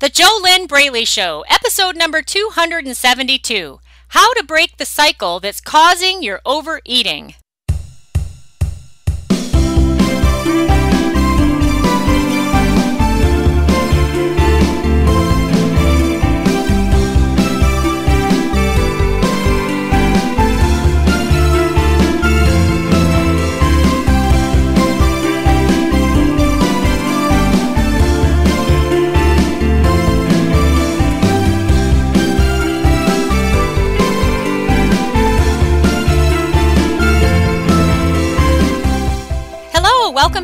The JoLynn Braley Show, episode number 272 How to Break the Cycle That's Causing Your Overeating.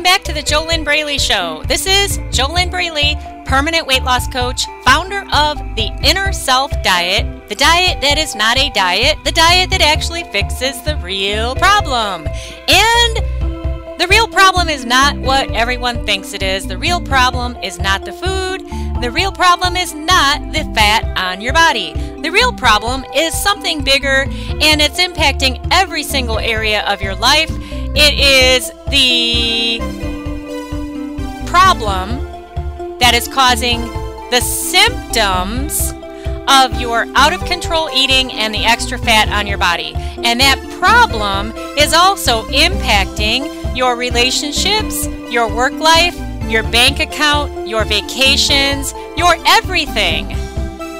Back to the JoLynn Braley Show. This is JoLynn Braley, permanent weight loss coach, founder of the Inner Self Diet, the diet that is not a diet, the diet that actually fixes the real problem. And the real problem is not what everyone thinks it is. The real problem is not the food. The real problem is not the fat on your body. The real problem is something bigger and it's impacting every single area of your life. It is the problem that is causing the symptoms of your out of control eating and the extra fat on your body. And that problem is also impacting your relationships, your work life, your bank account, your vacations, your everything.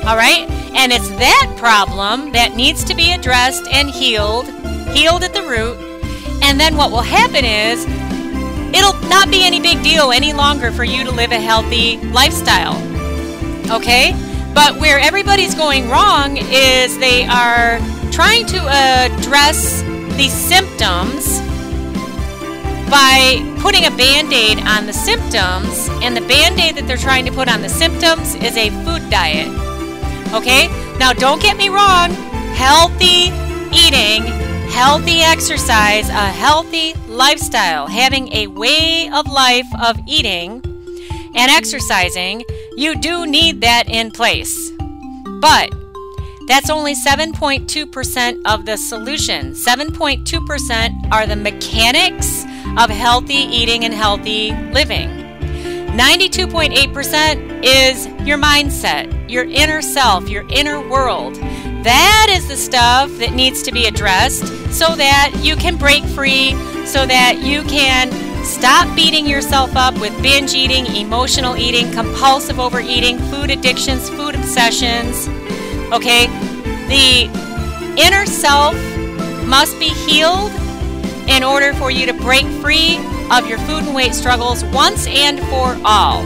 All right? And it's that problem that needs to be addressed and healed, healed at the root. And then what will happen is it'll not be any big deal any longer for you to live a healthy lifestyle. Okay? But where everybody's going wrong is they are trying to address the symptoms by putting a band aid on the symptoms, and the band aid that they're trying to put on the symptoms is a food diet. Okay? Now, don't get me wrong, healthy eating, healthy exercise, a healthy lifestyle, having a way of life of eating and exercising, you do need that in place. But that's only 7.2% of the solution. 7.2% are the mechanics of healthy eating and healthy living. 92.8% is your mindset, your inner self, your inner world. That is the stuff that needs to be addressed so that you can break free, so that you can stop beating yourself up with binge eating, emotional eating, compulsive overeating, food addictions, food obsessions. Okay? The inner self must be healed in order for you to break free of your food and weight struggles once and for all.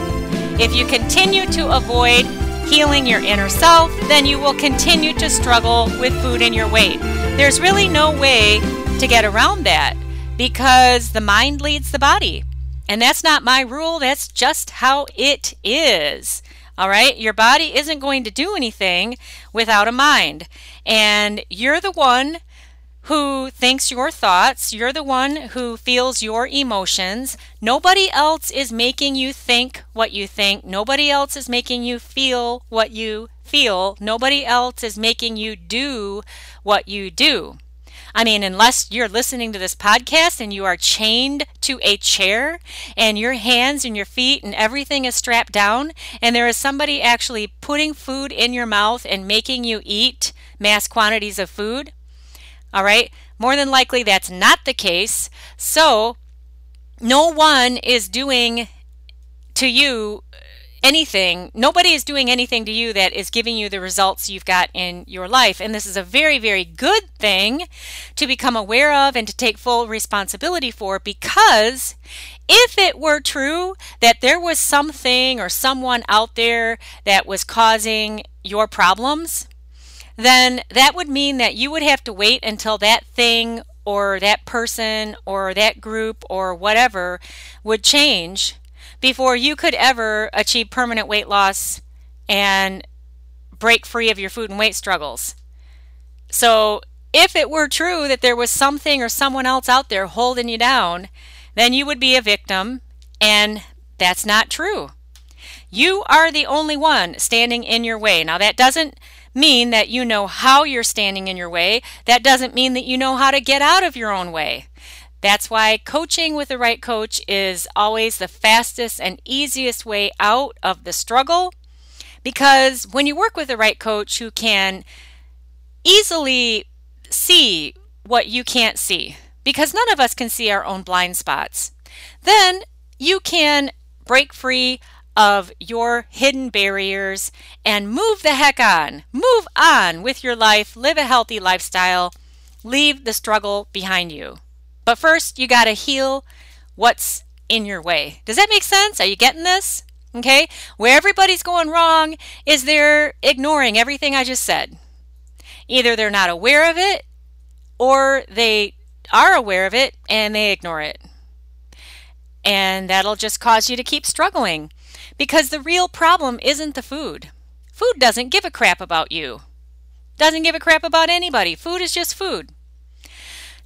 If you continue to avoid healing your inner self, then you will continue to struggle with food and your weight. There's really no way to get around that because the mind leads the body. And that's not my rule, that's just how it is. All right? Your body isn't going to do anything without a mind. And you're the one who thinks your thoughts, you're the one who feels your emotions. Nobody else is making you think what you think. Nobody else is making you feel what you feel. Nobody else is making you do what you do. I mean, unless you're listening to this podcast and you are chained to a chair and your hands and your feet and everything is strapped down, and there is somebody actually putting food in your mouth and making you eat mass quantities of food, all right? More than likely, that's not the case. So, no one is doing to you uh, anything. Nobody is doing anything to you that is giving you the results you've got in your life. And this is a very, very good thing to become aware of and to take full responsibility for because if it were true that there was something or someone out there that was causing your problems, then that would mean that you would have to wait until that thing or that person or that group or whatever would change before you could ever achieve permanent weight loss and break free of your food and weight struggles. So, if it were true that there was something or someone else out there holding you down, then you would be a victim, and that's not true. You are the only one standing in your way. Now, that doesn't mean that you know how you're standing in your way. That doesn't mean that you know how to get out of your own way. That's why coaching with the right coach is always the fastest and easiest way out of the struggle Because when you work with the right coach who can easily see what you can't see, because none of us can see our own blind spots, then you can break free of your hidden barriers and move the heck on. Move on with your life, live a healthy lifestyle, leave the struggle behind you. But first, you got to heal what's in your way. Does that make sense? Are you getting this? Okay? Where everybody's going wrong is they're ignoring everything I just said. Either they're not aware of it or they are aware of it and they ignore it. And that'll just cause you to keep struggling because the real problem isn't the food. Food doesn't give a crap about you, doesn't give a crap about anybody. Food is just food.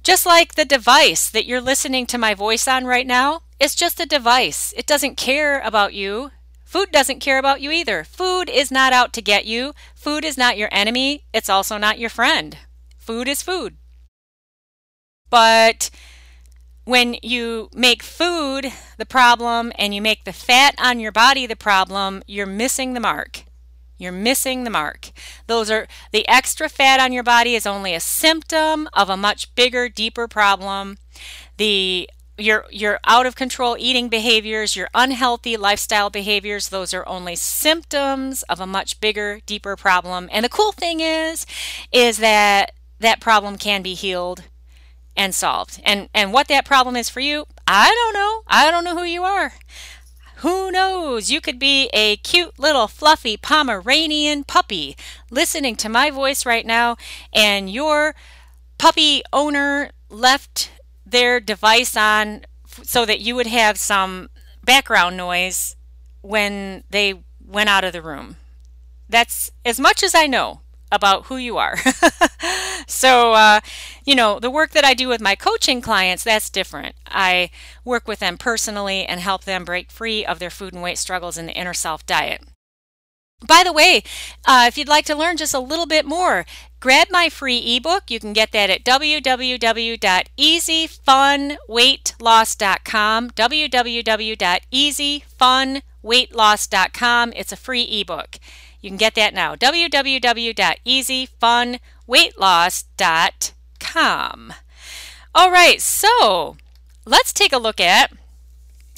Just like the device that you're listening to my voice on right now, it's just a device. It doesn't care about you. Food doesn't care about you either. Food is not out to get you. Food is not your enemy. It's also not your friend. Food is food. But when you make food the problem and you make the fat on your body the problem, you're missing the mark. You're missing the mark. Those are the extra fat on your body is only a symptom of a much bigger, deeper problem. The your your out of control eating behaviors, your unhealthy lifestyle behaviors, those are only symptoms of a much bigger, deeper problem. And the cool thing is is that that problem can be healed and solved. And and what that problem is for you, I don't know. I don't know who you are. Who knows? You could be a cute little fluffy Pomeranian puppy listening to my voice right now, and your puppy owner left their device on so that you would have some background noise when they went out of the room. That's as much as I know about who you are. so, uh, you know, the work that I do with my coaching clients, that's different. I work with them personally and help them break free of their food and weight struggles in the inner self diet. By the way, uh, if you'd like to learn just a little bit more, grab my free ebook. You can get that at www.easyfunweightloss.com. www.easyfunweightloss.com. It's a free ebook. You can get that now. www.easyfunweightloss.com. All right, so let's take a look at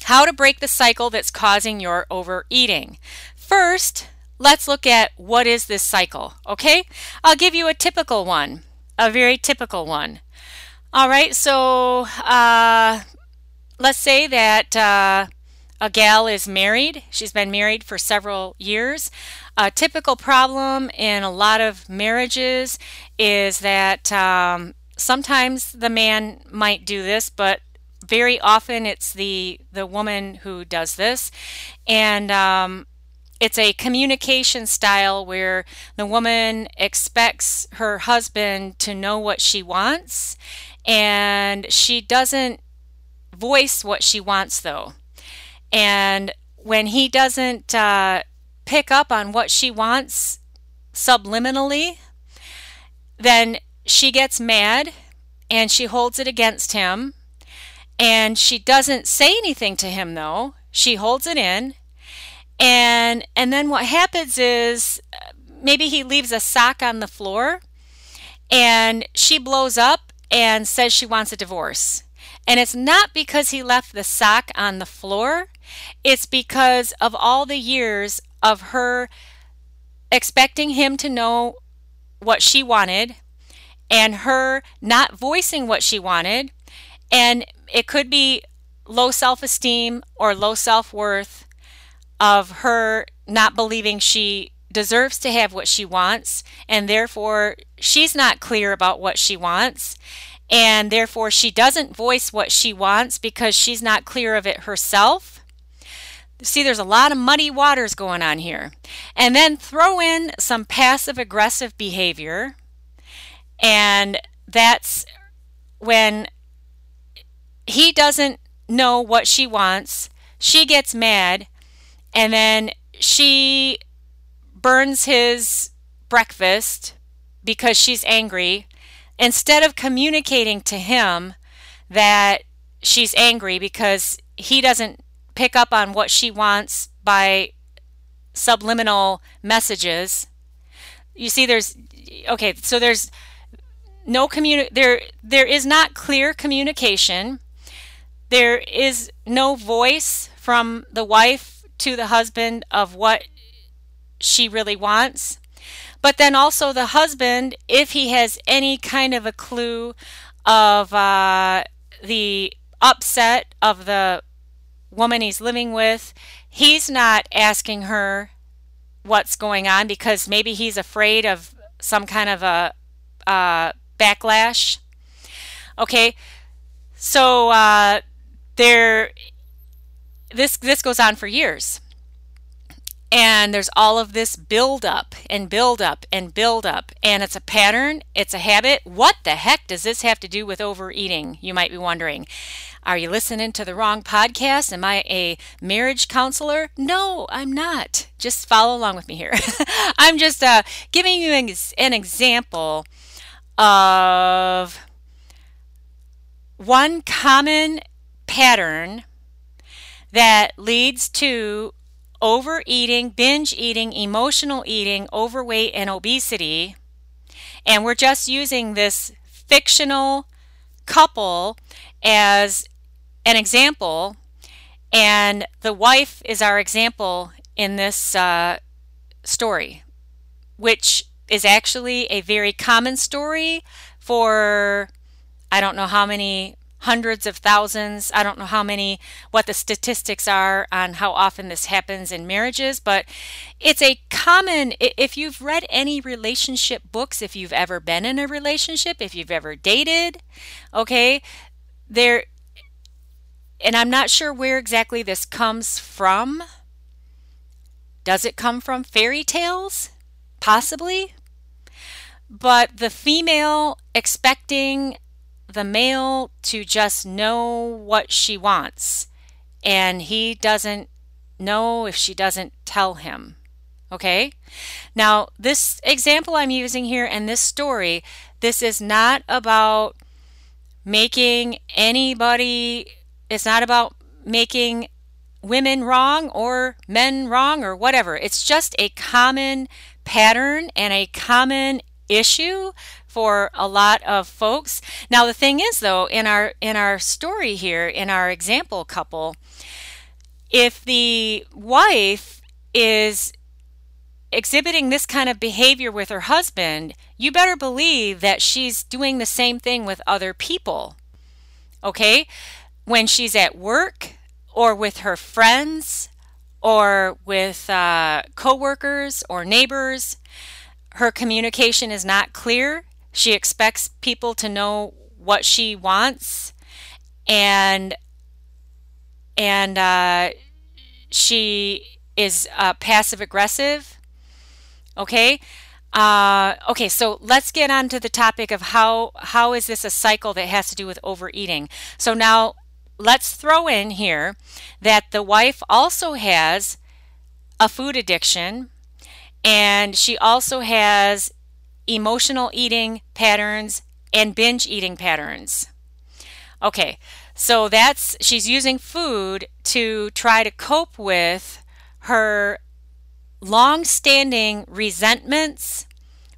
how to break the cycle that's causing your overeating. First, let's look at what is this cycle, okay? I'll give you a typical one, a very typical one. All right, so uh, let's say that uh, a gal is married. She's been married for several years. A typical problem in a lot of marriages is that um, sometimes the man might do this, but very often it's the the woman who does this, and um, it's a communication style where the woman expects her husband to know what she wants, and she doesn't voice what she wants though. And when he doesn't uh, pick up on what she wants subliminally, then she gets mad and she holds it against him. And she doesn't say anything to him though. She holds it in. And and then what happens is uh, maybe he leaves a sock on the floor and she blows up and says she wants a divorce. And it's not because he left the sock on the floor. It's because of all the years of her expecting him to know what she wanted and her not voicing what she wanted. And it could be low self esteem or low self worth of her not believing she deserves to have what she wants, and therefore she's not clear about what she wants, and therefore she doesn't voice what she wants because she's not clear of it herself. See, there's a lot of muddy waters going on here. And then throw in some passive aggressive behavior. And that's when he doesn't know what she wants. She gets mad. And then she burns his breakfast because she's angry. Instead of communicating to him that she's angry because he doesn't pick up on what she wants by subliminal messages. You see, there's okay, so there's no communi- there there is not clear communication. There is no voice from the wife to the husband of what she really wants. But then also the husband, if he has any kind of a clue of uh, the upset of the woman he's living with, he's not asking her what's going on because maybe he's afraid of some kind of a uh, backlash. Okay, so uh, there, this this goes on for years, and there's all of this build up and build up and build up, and it's a pattern, it's a habit. What the heck does this have to do with overeating? You might be wondering. Are you listening to the wrong podcast? Am I a marriage counselor? No, I'm not. Just follow along with me here. I'm just uh, giving you an, an example of one common pattern that leads to overeating, binge eating, emotional eating, overweight, and obesity. And we're just using this fictional couple as an example. And the wife is our example in this uh, story, which is actually a very common story for I don't know how many hundreds of thousands. I don't know how many, what the statistics are on how often this happens in marriages, but it's a common, if you've read any relationship books, if you've ever been in a relationship, if you've ever dated, okay, there, and I'm not sure where exactly this comes from. Does it come from fairy tales? Possibly. But the female expecting the male to just know what she wants, and he doesn't know if she doesn't tell him. Okay? Now, this example I'm using here and this story, this is not about making anybody, it's not about making women wrong or men wrong or whatever. It's just a common pattern and a common issue for a lot of folks. Now the thing is though, in our in our story here, in our example couple, if the wife is exhibiting this kind of behavior with her husband, you better believe that she's doing the same thing with other people. Okay? When she's at work or with her friends or with uh, coworkers or neighbors, her communication is not clear. She expects people to know what she wants, and and uh, she is uh, passive aggressive. Okay. Uh, okay, so let's get on to the topic of how how is this a cycle that has to do with overeating. So now let's throw in here that the wife also has a food addiction and she also has emotional eating patterns and binge eating patterns. Okay, so that's she's using food to try to cope with her long standing resentments,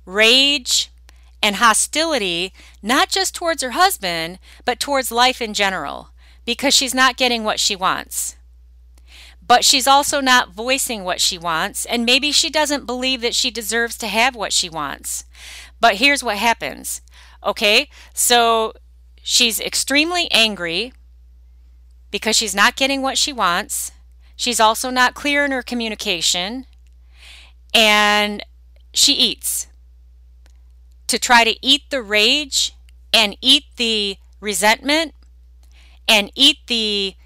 rage, and hostility, not just towards her husband, but towards life in general, because she's not getting what she wants but she's also not voicing what she wants, and maybe she doesn't believe that she deserves to have what she wants. But here's what happens okay, so she's extremely angry because she's not getting what she wants. She's also not clear in her communication, and she eats to try to eat the rage and eat the resentment and eat the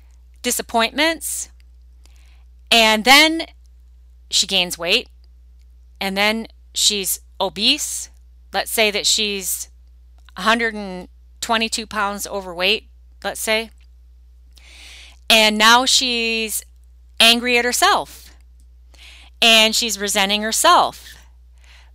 disappointments and then she gains weight, and then she's obese. Let's say that she's 122 pounds overweight, let's say. And now she's angry at herself and she's resenting herself.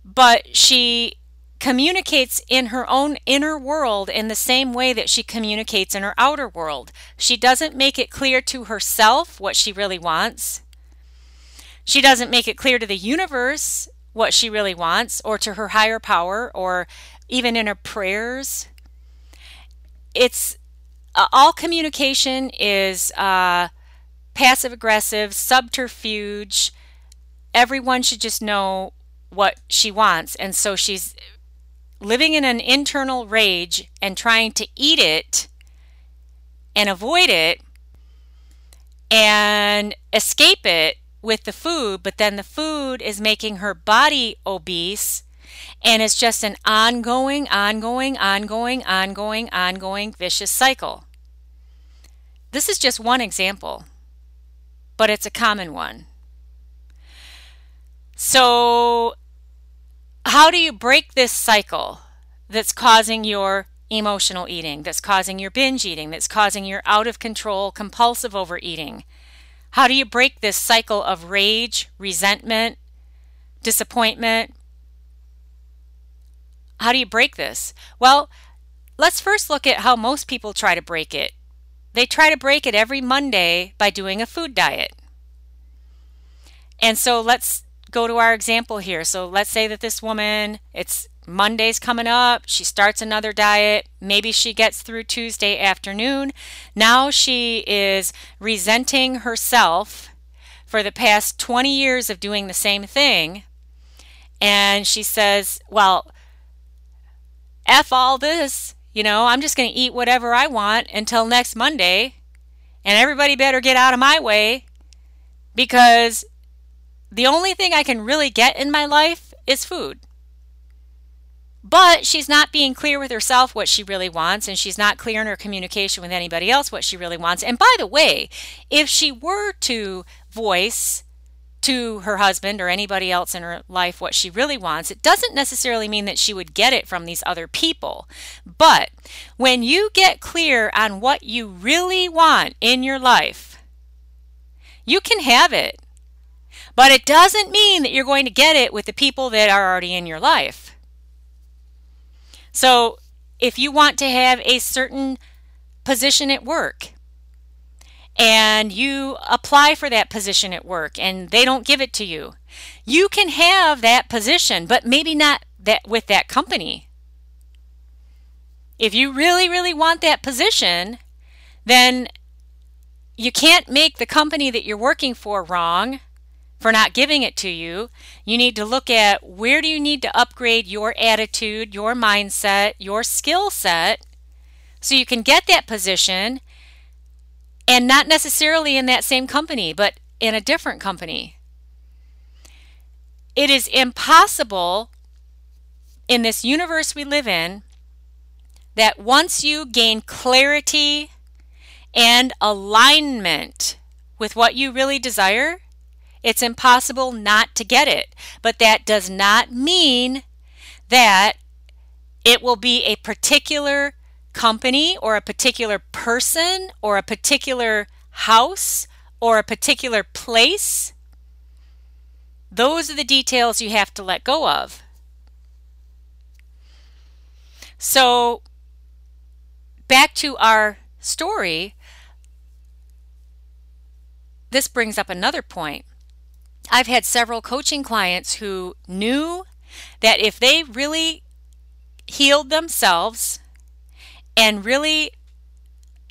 But she communicates in her own inner world in the same way that she communicates in her outer world. She doesn't make it clear to herself what she really wants. She doesn't make it clear to the universe what she really wants, or to her higher power, or even in her prayers. It's uh, all communication is uh, passive aggressive, subterfuge. Everyone should just know what she wants. And so she's living in an internal rage and trying to eat it and avoid it and escape it with the food, but then the food is making her body obese. And it's just an ongoing, ongoing, ongoing, ongoing, ongoing vicious cycle. This is just one example, but it's a common one. So, how do you break this cycle that's causing your emotional eating, that's causing your binge eating, that's causing your out of control compulsive overeating? How do you break this cycle of rage, resentment, disappointment? How do you break this? Well, let's first look at how most people try to break it. They try to break it every Monday by doing a food diet. And so let's go to our example here. So let's say that this woman, it's Monday's coming up, she starts another diet, maybe she gets through Tuesday afternoon. Now she is resenting herself for the past 20 years of doing the same thing. And she says, Well, F all this, you know, I'm just going to eat whatever I want until next Monday. And everybody better get out of my way because the only thing I can really get in my life is food. But she's not being clear with herself what she really wants, and she's not clear in her communication with anybody else what she really wants. And by the way, if she were to voice to her husband or anybody else in her life what she really wants, it doesn't necessarily mean that she would get it from these other people. But when you get clear on what you really want in your life, you can have it. But it doesn't mean that you're going to get it with the people that are already in your life. So if you want to have a certain position at work and you apply for that position at work and they don't give it to you, you can have that position, but maybe not that with that company. If you really, really want that position, then you can't make the company that you're working for wrong for not giving it to you. You need to look at where do you need to upgrade your attitude, your mindset, your skill set so you can get that position and not necessarily in that same company, but in a different company. It is impossible in this universe we live in that once you gain clarity and alignment with what you really desire, it's impossible not to get it. But that does not mean that it will be a particular company or a particular person or a particular house or a particular place. Those are the details you have to let go of. So, back to our story, this brings up another point. I've had several coaching clients who knew that if they really healed themselves and really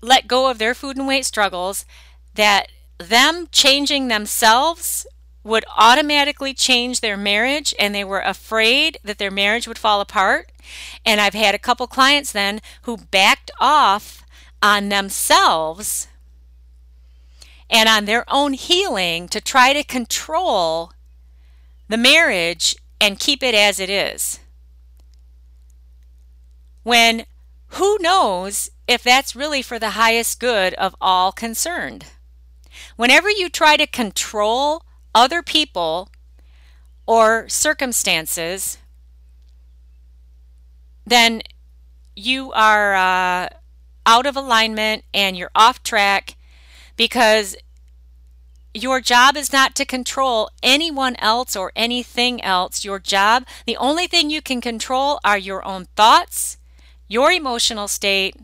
let go of their food and weight struggles, that them changing themselves would automatically change their marriage and they were afraid that their marriage would fall apart. And I've had a couple clients then who backed off on themselves and on their own healing to try to control the marriage and keep it as it is. When who knows if that's really for the highest good of all concerned? Whenever you try to control other people or circumstances, then you are uh, out of alignment and you're off track because your job is not to control anyone else or anything else. Your job, the only thing you can control are your own thoughts, your emotional state,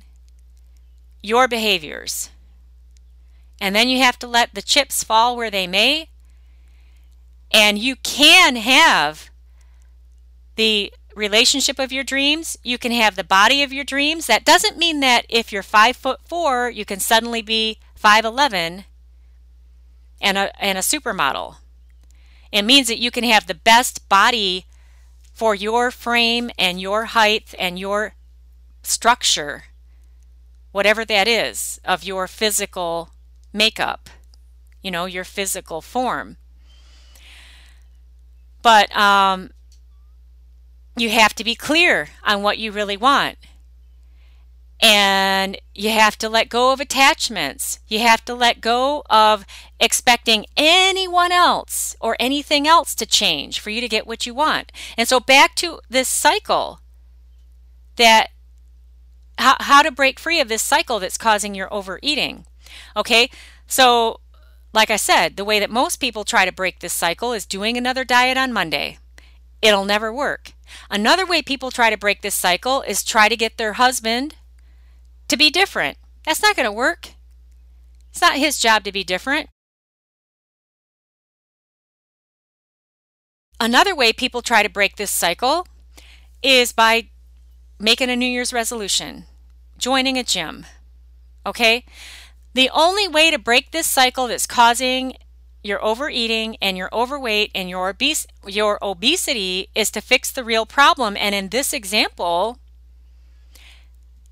your behaviors. And then you have to let the chips fall where they may. And you can have the relationship of your dreams. You can have the body of your dreams. That doesn't mean that if you're five foot four, you can suddenly be 5'11 and a, and a supermodel. It means that you can have the best body for your frame and your height and your structure, whatever that is, of your physical makeup, you know, your physical form. But um, you have to be clear on what you really want. And you have to let go of attachments. You have to let go of expecting anyone else or anything else to change for you to get what you want. And so back to this cycle that how, how to break free of this cycle that's causing your overeating. Okay, so like I said, the way that most people try to break this cycle is doing another diet on Monday. It'll never work. Another way people try to break this cycle is try to get their husband to be different. That's not going to work. It's not his job to be different. Another way people try to break this cycle is by making a New Year's resolution, joining a gym. Okay? The only way to break this cycle that's causing your overeating and your overweight and your obese your obesity is to fix the real problem and in this example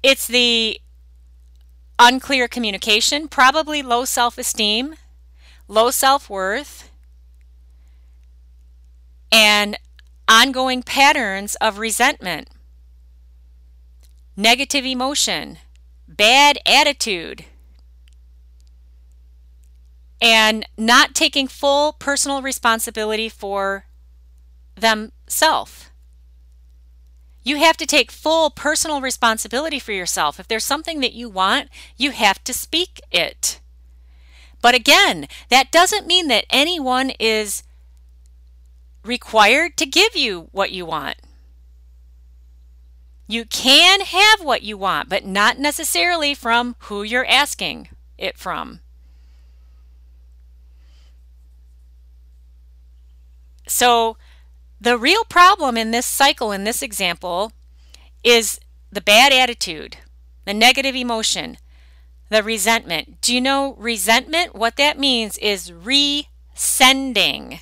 it's the unclear communication, probably low self-esteem, low self-worth and ongoing patterns of resentment, negative emotion, bad attitude, and not taking full personal responsibility for themselves. You have to take full personal responsibility for yourself. If there's something that you want, you have to speak it. But again, that doesn't mean that anyone is required to give you what you want. You can have what you want, but not necessarily from who you're asking it from. So, the real problem in this cycle, in this example, is the bad attitude, the negative emotion, the resentment. Do you know resentment? What that means is resending,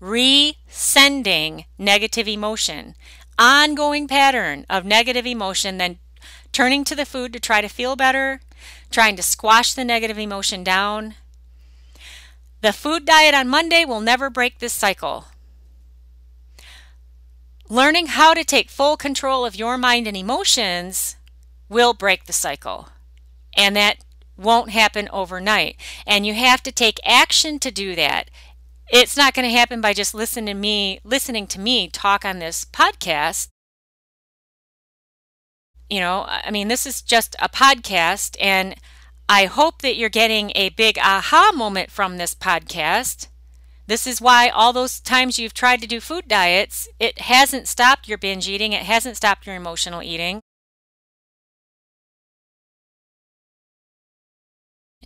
resending negative emotion, ongoing pattern of negative emotion, then turning to the food to try to feel better, trying to squash the negative emotion down. The food diet on Monday will never break this cycle. Learning how to take full control of your mind and emotions will break the cycle. And that won't happen overnight. And you have to take action to do that. It's not going to happen by just listening to me, listening to me talk on this podcast. You know, I mean, this is just a podcast, and I hope that you're getting a big aha moment from this podcast this is why all those times you've tried to do food diets, it hasn't stopped your binge eating, it hasn't stopped your emotional eating.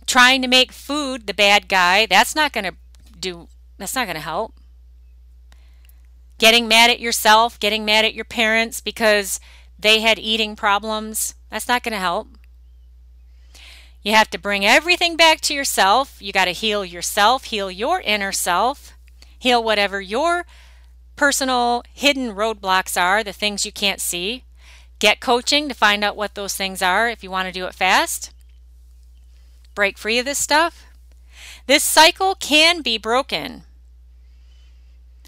Trying to make food the bad guy, that's not going to do that's not going to help. Getting mad at yourself, getting mad at your parents because they had eating problems, that's not going to help. You have to bring everything back to yourself. You got to heal yourself, heal your inner self, heal whatever your personal hidden roadblocks are, the things you can't see. Get coaching to find out what those things are if you want to do it fast. Break free of this stuff. This cycle can be broken.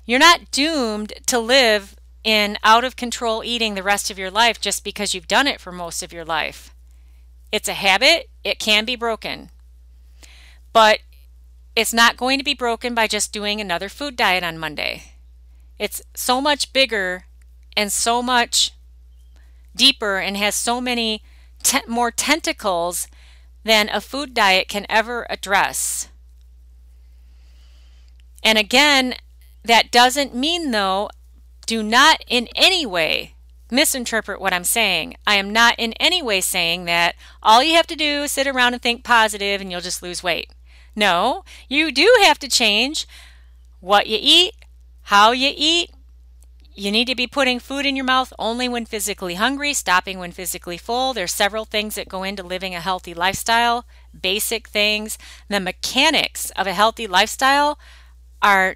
You're not doomed to live in out of control eating the rest of your life just because you've done it for most of your life. It's a habit, it can be broken. But it's not going to be broken by just doing another food diet on Monday. It's so much bigger and so much deeper and has so many te- more tentacles than a food diet can ever address. And again, that doesn't mean, though, do not in any way misinterpret what I'm saying. I am not in any way saying that all you have to do is sit around and think positive and you'll just lose weight. No, you do have to change what you eat, how you eat. You need to be putting food in your mouth only when physically hungry, stopping when physically full. There's several things that go into living a healthy lifestyle, basic things. The mechanics of a healthy lifestyle are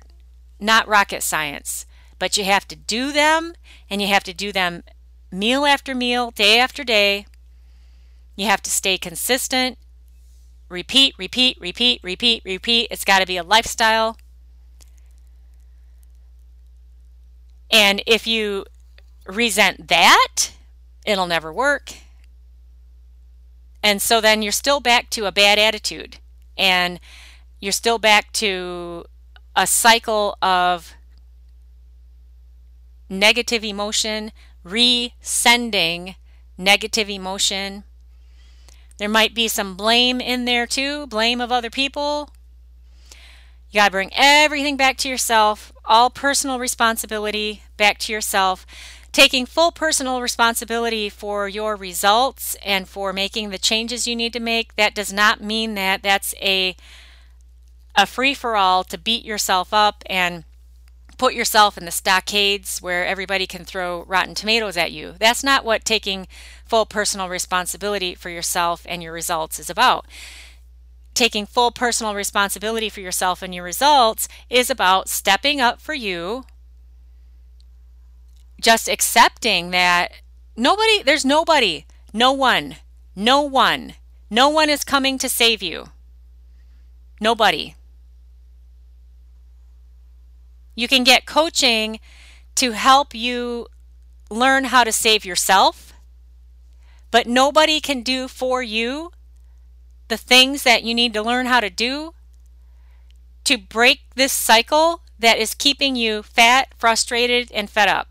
not rocket science, but you have to do them and you have to do them meal after meal, day after day. You have to stay consistent. Repeat, repeat, repeat, repeat, repeat. It's got to be a lifestyle. And if you resent that, it'll never work. And so then you're still back to a bad attitude and you're still back to a cycle of negative emotion, resending negative emotion. There might be some blame in there too, blame of other people, you got to bring everything back to yourself, all personal responsibility back to yourself, taking full personal responsibility for your results and for making the changes you need to make. That does not mean that that's a a free for all to beat yourself up and put yourself in the stockades where everybody can throw rotten tomatoes at you. That's not what taking full personal responsibility for yourself and your results is about taking full personal responsibility for yourself and your results is about stepping up for you, just accepting that nobody, there's nobody, no one, no one, no one is coming to save you. Nobody. You can get coaching to help you learn how to save yourself, but nobody can do for you the things that you need to learn how to do to break this cycle that is keeping you fat, frustrated, and fed up.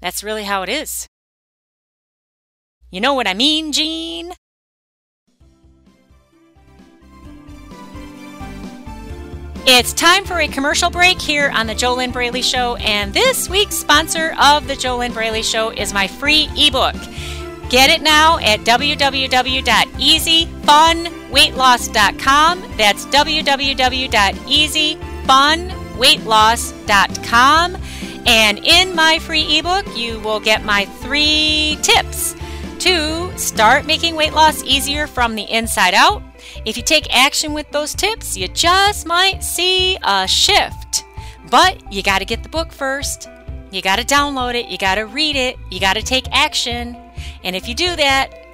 That's really how it is. You know what I mean, Jean? It's time for a commercial break here on the JoLynn Braley Show, and this week's sponsor of the JoLynn Braley Show is my free ebook. Get it now at www.easyfunweightloss.com. That's www.easyfunweightloss.com. And in my free ebook, you will get my three tips to start making weight loss easier from the inside out if you take action with those tips, you just might see a shift. But you got to get the book first. You got to download it. You got to read it. You got to take action. And if you do that,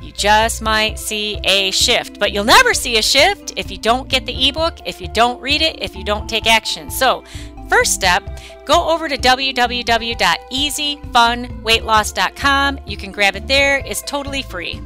you just might see a shift. But you'll never see a shift if you don't get the ebook, if you don't read it, if you don't take action. So, first step, go over to www.easyfunweightloss.com. You can grab it there, it's totally free.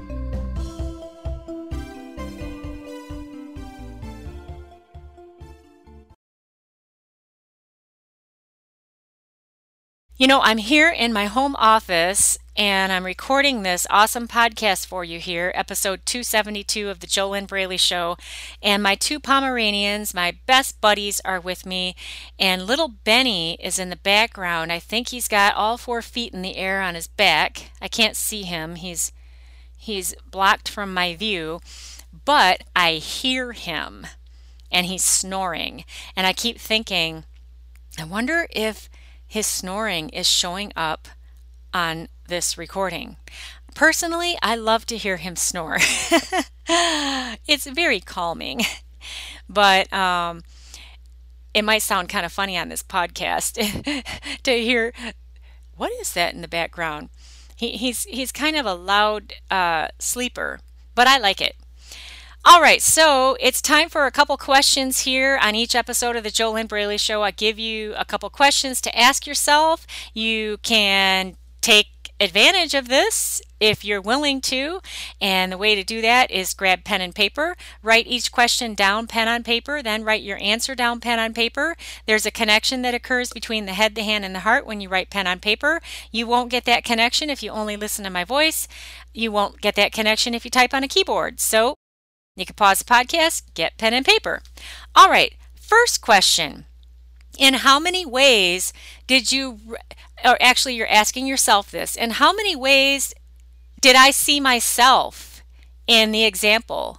You know, I'm here in my home office and I'm recording this awesome podcast for you here, episode 272 of the JoLynn Braley Show. And my two Pomeranians, my best buddies, are with me. And little Benny is in the background. I think he's got all four feet in the air on his back. I can't see him. He's he's blocked from my view, but I hear him and he's snoring. And I keep thinking, I wonder if his snoring is showing up on this recording. Personally, I love to hear him snore. it's very calming, but um, it might sound kind of funny on this podcast to hear what is that in the background. He, he's he's kind of a loud uh, sleeper, but I like it. All right, so it's time for a couple questions here on each episode of the JoLynn Braley Show. I give you a couple questions to ask yourself. You can take advantage of this if you're willing to. And the way to do that is grab pen and paper, write each question down pen on paper, then write your answer down pen on paper. There's a connection that occurs between the head, the hand, and the heart when you write pen on paper. You won't get that connection if you only listen to my voice. You won't get that connection if you type on a keyboard. So you can pause the podcast, get pen and paper. All right, first question. In how many ways did you, or actually, you're asking yourself this, in how many ways did I see myself in the example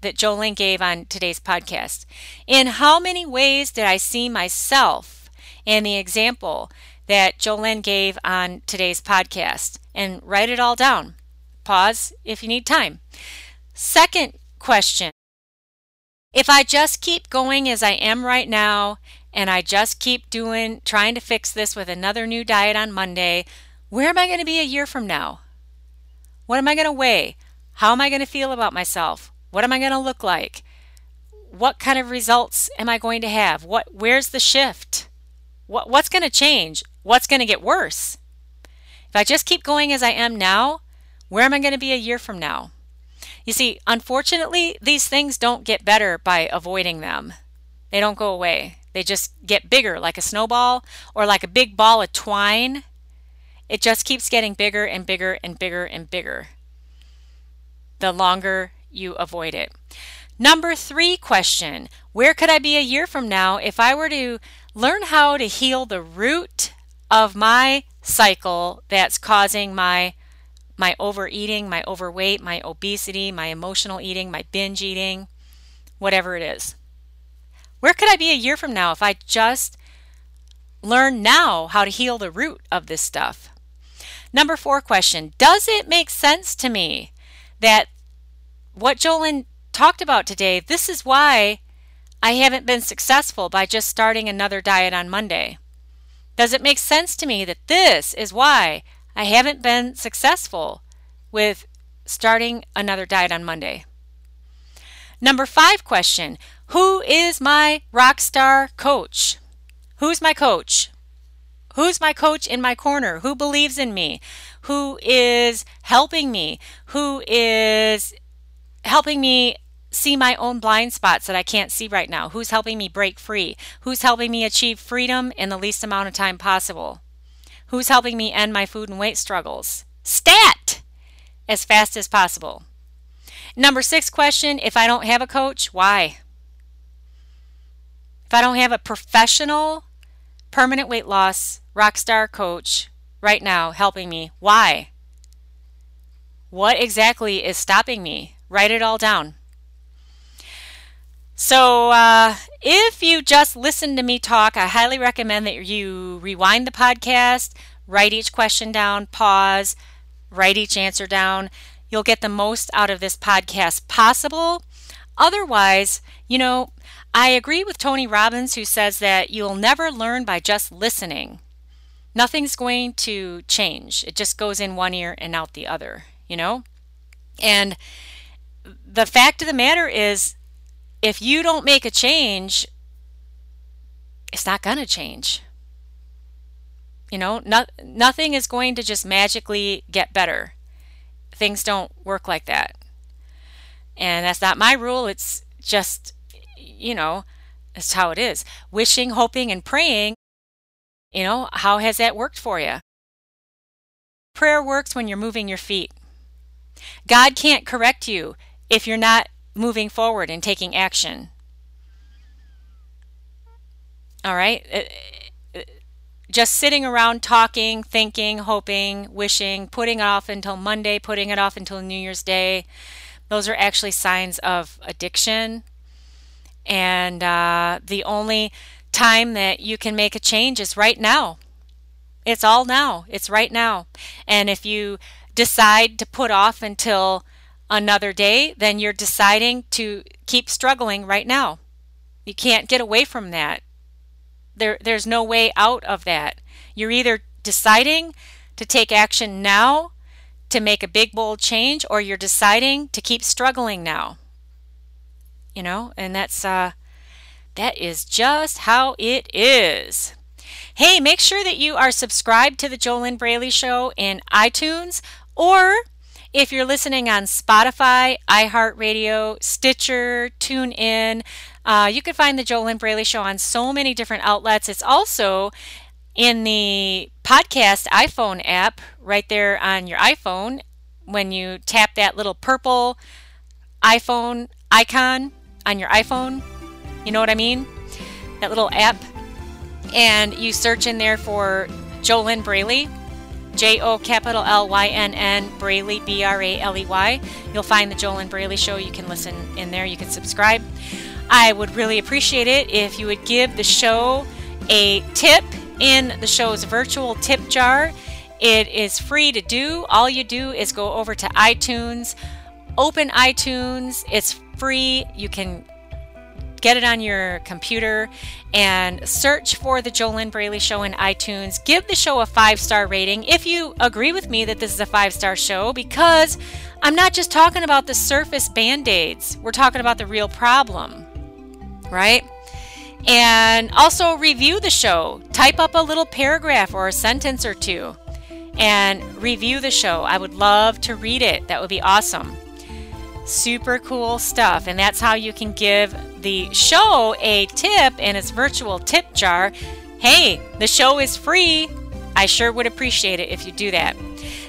that JoLynn gave on today's podcast? In how many ways did I see myself in the example that JoLynn gave on today's podcast? And write it all down. Pause if you need time. Second question If I just keep going as I am right now, and I just keep doing, trying to fix this with another new diet on Monday, where am I going to be a year from now? What am I going to weigh? How am I going to feel about myself? What am I going to look like? What kind of results am I going to have? What where's the shift? What what's going to change? What's going to get worse? If I just keep going as I am now, where am I going to be a year from now? You see, unfortunately, these things don't get better by avoiding them. They don't go away. They just get bigger like a snowball or like a big ball of twine. It just keeps getting bigger and bigger and bigger and bigger the longer you avoid it. Number three question Where could I be a year from now if I were to learn how to heal the root of my cycle that's causing my my overeating, my overweight, my obesity, my emotional eating, my binge eating, whatever it is. Where could I be a year from now if I just learn now how to heal the root of this stuff? Number four question Does it make sense to me that what JoLynn talked about today, this is why I haven't been successful by just starting another diet on Monday. Does it make sense to me that this is why I haven't been successful with starting another diet on Monday? Number five question Who is my rock star coach? Who's my coach? Who's my coach in my corner? Who believes in me? Who is helping me? Who is helping me see my own blind spots that I can't see right now? Who's helping me break free? Who's helping me achieve freedom in the least amount of time possible? Who's helping me end my food and weight struggles? Stat! As fast as possible. Number six question If I don't have a coach, why? If I don't have a professional permanent weight loss rockstar coach right now helping me, why? What exactly is stopping me? Write it all down. So, uh, if you just listen to me talk, I highly recommend that you rewind the podcast, write each question down, pause, write each answer down. You'll get the most out of this podcast possible. Otherwise, you know, I agree with Tony Robbins, who says that you'll never learn by just listening. Nothing's going to change. It just goes in one ear and out the other, you know? And the fact of the matter is, if you don't make a change, it's not going to change. You know, not, nothing is going to just magically get better. Things don't work like that. And that's not my rule. It's just, you know, it's how it is. Wishing, hoping, and praying, you know, how has that worked for you? Prayer works when you're moving your feet. God can't correct you if you're not moving forward and taking action. All right? Uh, uh, just sitting around talking, thinking, hoping, wishing, putting it off until Monday, putting it off until New Year's Day, those are actually signs of addiction. And uh, the only time that you can make a change is right now. It's all now. It's right now. And if you decide to put off until another day, then you're deciding to keep struggling right now. You can't get away from that. There, there's no way out of that. You're either deciding to take action now to make a big, bold change, or you're deciding to keep struggling now. You know, and that's, uh, that is just how it is. Hey, make sure that you are subscribed to the JoLynn Braley Show in iTunes or if you're listening on Spotify, iHeartRadio, Stitcher, TuneIn, uh, you can find the JoLynn Braley Show on so many different outlets. It's also in the podcast iPhone app right there on your iPhone. When you tap that little purple iPhone icon on your iPhone, you know what I mean? That little app. And you search in there for JoLynn Braley J O capital L Y N N Braley B R A L E Y. You'll find the JoLynn Braley Show. You can listen in there. You can subscribe. I would really appreciate it if you would give the show a tip in the show's virtual tip jar. It is free to do. All you do is go over to iTunes, open iTunes. It's free. You can get it on your computer and search for the JoLynn Braley Show in iTunes. Give the show a five star rating if you agree with me that this is a five star show because I'm not just talking about the surface band aids, we're talking about the real problem, right? And also review the show. Type up a little paragraph or a sentence or two and review the show. I would love to read it. That would be awesome. Super cool stuff. And that's how you can give the show a tip in its virtual tip jar. Hey, the show is free. I sure would appreciate it if you do that.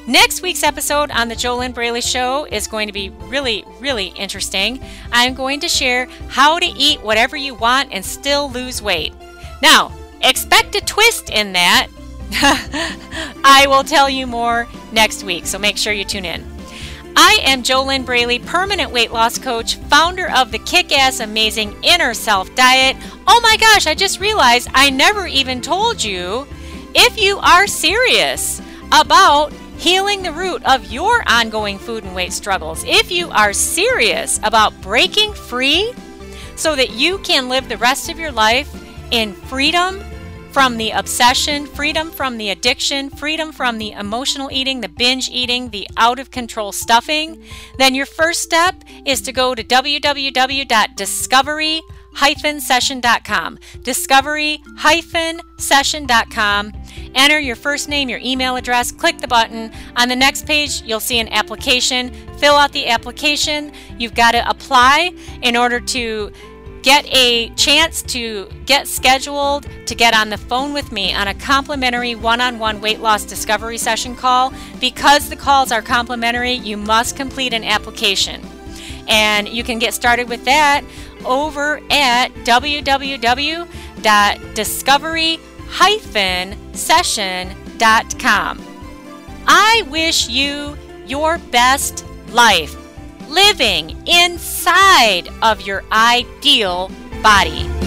Next week's episode on the JoLynn Braley Show is going to be really, really interesting. I'm going to share how to eat whatever you want and still lose weight. Now, expect a twist in that. I will tell you more next week, so make sure you tune in. I am JoLynn Braley, permanent weight loss coach, founder of the kick ass amazing inner self diet. Oh my gosh, I just realized I never even told you if you are serious about healing the root of your ongoing food and weight struggles, if you are serious about breaking free so that you can live the rest of your life in freedom from the obsession, freedom from the addiction, freedom from the emotional eating, the binge eating, the out of control stuffing, then your first step is to go to www.discovery session.com. Discovery session.com. Enter your first name, your email address, click the button. On the next page, you'll see an application. Fill out the application. You've got to apply in order to get a chance to get scheduled to get on the phone with me on a complimentary one on one weight loss discovery session call. Because the calls are complimentary, you must complete an application. And you can get started with that over at www.discovery-session.com. I wish you your best life living inside of your ideal body.